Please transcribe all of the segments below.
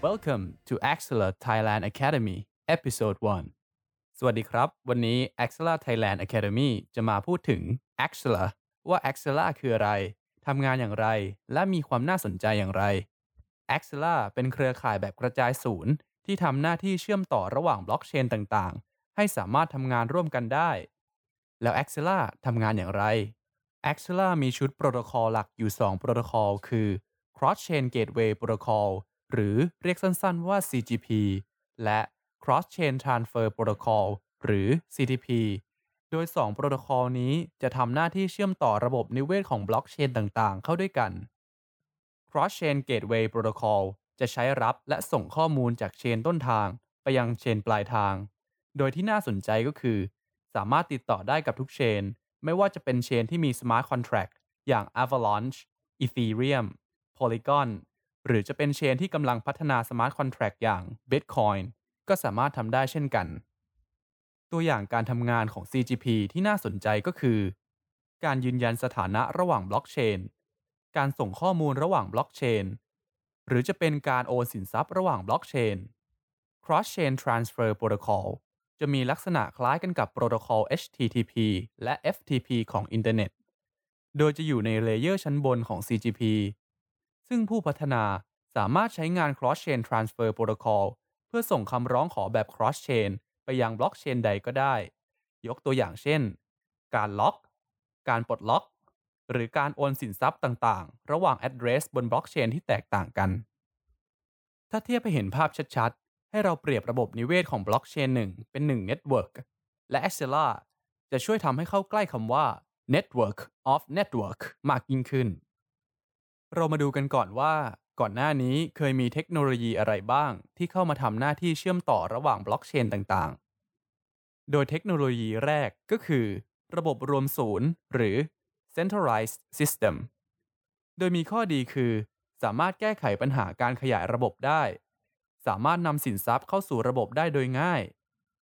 Welcome to Axela Thailand Academy Episode 1 สวัสดีครับ วันนี้ Axela Thailand Academy จะมาพูดถึง Axela ว่า Axela คืออะไร ทำงานอย่างไร และมีความน่าสนใจอย่างไร Axela เป็นเครือข่ายแบบกระจายศูนย์ ที่ทำหน้าที่เชื่อมต่อระหว่างบล็อกเชนต่างๆ ให้สามารถทำงานร่วมกันได้ แล้ว Axela ทำงานอย่างไร Axela มีชุดโปรโตคอลหลักอยู่ 2 โปรโตคอลคือ Cross Chain Gateway Protocol หรือเรียกสั้นๆว่า CGP และ Cross Chain Transfer Protocol หรือ CTP โดย 2 โปรโตคอลนี้จะทำหน้าที่เชื่อมต่อระบบนิเวศของบล็อกเชนต่างๆ เข้าด้วยกัน Cross Chain Gateway Protocol จะใช้รับและส่งข้อมูลจากเชนต้นทาง ไปยังเชนปลายทาง โดยที่น่าสนใจก็คือ สามารถติดต่อได้กับทุกเชน ไม่ว่าจะเป็นเชนที่มี Smart Contract อย่าง Avalanche Ethereum Polygon หรือจะเป็นเชนที่กำลังพัฒนา Smart Contract อย่าง Bitcoin ก็สามารถทำได้เช่นกัน ตัวอย่างการทำงานของ CGP ที่น่าสนใจก็คือ การยืนยันสถานะระหว่างบล็อกเชน การส่งข้อมูลระหว่างบล็อกเชน หรือจะเป็นการโอนสินทรัพย์ระหว่างบล็อกเชน Cross Chain Transfer Protocol จะมีลักษณะคล้ายกันกับโปรโตคอล HTTP และ FTP ของอินเทอร์เน็ต โดยจะอยู่ใน layer ชั้นบนของ CGP ซึ่งผู้พัฒนาสามารถใช้งาน Cross Chain Transfer Protocol เพื่อส่งคำร้องขอแบบ Cross Chain ไปยังบล็อกเชนใดก็ได้ ยกตัวอย่างเช่น การล็อก การปลดล็อก หรือการโอนสินทรัพย์ต่างๆ ระหว่าง address บนบล็อกเชนที่แตกต่างกัน ถ้าเทียบไปเห็นภาพชัดๆ ให้เราเปรียบระบบนิเวศของบล็อกเชนหนึ่งเป็น 1 Network และ Axela จะช่วยทำให้เข้าใกล้คำว่า Network of Network มากยิ่งขึ้น เรามาดูกันก่อนว่า ก่อนหน้านี้เคยมีเทคโนโลยีอะไรบ้าง ที่เข้ามาทำหน้าที่เชื่อมต่อระหว่างบล็อกเชนต่างๆ โดยเทคโนโลยีแรกก็คือ ระบบรวมศูนย์ หรือ centralized system โดยมีข้อดีคือ สามารถแก้ไขปัญหาการขยายระบบได้ สามารถนำสินทรัพย์เข้าสู่ระบบได้โดยง่าย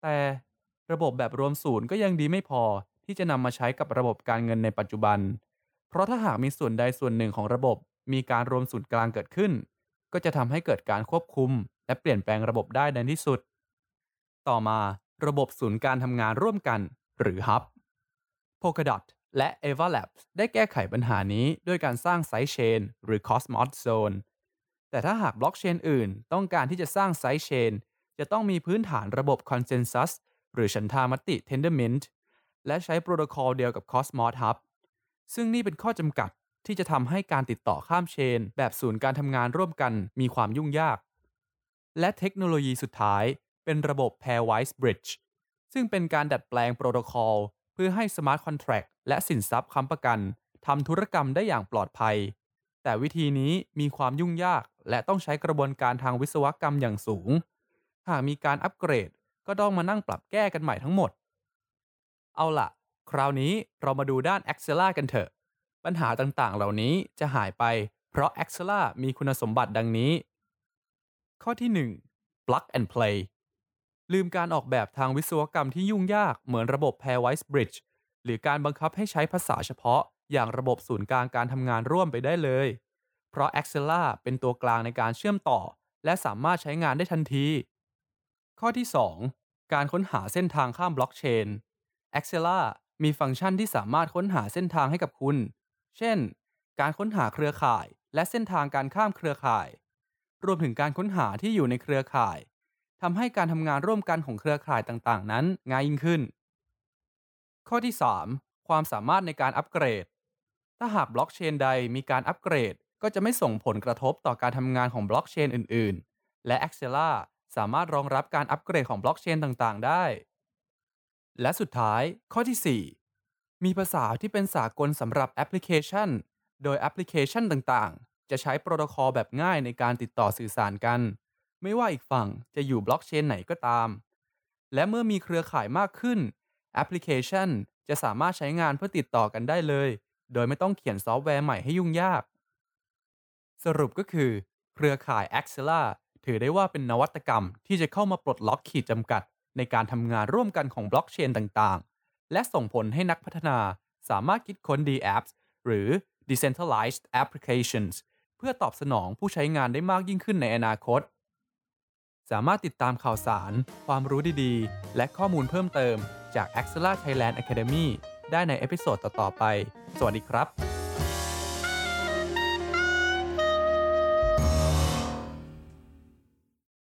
แต่ระบบแบบรวมศูนย์ก็ยังดีไม่พอที่จะนำมาใช้กับระบบการเงินในปัจจุบัน เพราะถ้าหากมีส่วนใดส่วนหนึ่งของระบบ มีการรวมศูนย์กลางเกิดขึ้น ก็จะทำให้เกิดการควบคุม และเปลี่ยนแปลงระบบได้ในที่สุด ต่อมาระบบศูนย์การทำงานร่วมกัน หรือ Hub Polkadot และ Ava Labs ได้แก้ไขปัญหานี้ด้วยการสร้างไซต์เชนหรือ Cosmos Zone แต่ถ้าหากบล็อกเชนอื่นต้องการที่จะสร้างไซต์เชนจะต้องมีพื้นฐานระบบ Consensus หรือฉันทามติ Tendermint และใช้โปรโตคอลเดียวกับ Cosmos Hub ซึ่งนี่เป็นข้อจำกัดที่จะทำให้การติดต่อข้ามเชน แบบศูนย์การทำงานร่วมกันมีความยุ่งยาก และเทคโนโลยีสุดท้ายเป็นระบบ Pairwise Bridge ซึ่งเป็นการดัดแปลงโปรโตคอลเพื่อให้ Smart Contract และสินทรัพย์ค้ำประกันทำธุรกรรมได้อย่างปลอดภัย แต่วิธีนี้มีความยุ่งยาก และต้องใช้กระบวนการทางวิศวกรรมอย่างสูง หากมีการอัปเกรด ก็ต้องมานั่งปรับแก้กันใหม่ทั้งหมด เอาล่ะ คราวนี้เรามาดูด้าน Axela กันเถอะ ปัญหาต่างๆ เหล่านี้จะหายไป เพราะ Axela มีคุณสมบัติดังนี้ ข้อที่ 1 plug and play ลืมการออกแบบทางวิศวกรรมที่ยุ่งยากเหมือนระบบ Pairwise Bridge หรือการบังคับให้ใช้ภาษาเฉพาะ อย่างระบบศูนย์กลางการทำงานร่วมไปได้เลย เพราะ Axela เป็นตัวกลางในการเชื่อมต่อ และสามารถใช้งานได้ทันที ข้อที่ 2 การค้นหาเส้นทางข้ามบล็อกเชน Axela มีฟังก์ชันที่สามารถค้นหาเส้นทางให้กับคุณ เช่น การค้นหาเครือข่าย และเส้นทางการข้ามเครือข่าย รวมถึงการค้นหาที่อยู่ในเครือข่ายทำให้การทำงานร่วมกันของเครือข่ายต่างๆ นั้นง่ายยิ่งขึ้น ข้อที่ 3 ความสามารถในการอัปเกรด ถ้าหากบล็อกเชนใดมีการอัปเกรด ก็จะไม่ส่งผลกระทบต่อการทำงานของบล็อกเชนอื่น ๆ และ Axela สามารถรองรับการอัปเกรดของบล็อกเชนต่างๆ ได้ และสุดท้ายข้อที่ 4 มีภาษาที่เป็นสากลสำหรับแอปพลิเคชัน โดยแอปพลิเคชันต่างๆ จะใช้โปรโตคอลแบบง่ายในการติดต่อสื่อสารกัน ไม่ว่าอีกฝั่งจะอยู่บล็อกเชนไหนก็ตาม และเมื่อมีเครือข่ายมากขึ้น แอปพลิเคชันจะสามารถใช้งานเพื่อติดต่อกันได้เลย โดยไม่ต้องเขียนซอฟต์แวร์ใหม่ให้ยุ่งยาก สรุปก็คือ เครือข่าย Axelar ถือได้ว่าเป็นนวัตกรรมที่จะเข้ามาปลดล็อกขีดจำกัด ในการทำงานร่วมกันของบล็อกเชนต่างๆ และส่งผลให้นักพัฒนาสามารถคิดค้น DApps หรือ Decentralized Applications เพื่อตอบสนองผู้ใช้งานได้มากยิ่งขึ้นในอนาคต สามารถติดตามข่าวสาร ความรู้ดีๆ และข้อมูลเพิ่มเติมจาก a x e l a Thailand Academy ได้ใน episode ต่อๆไป สวัสดีครับ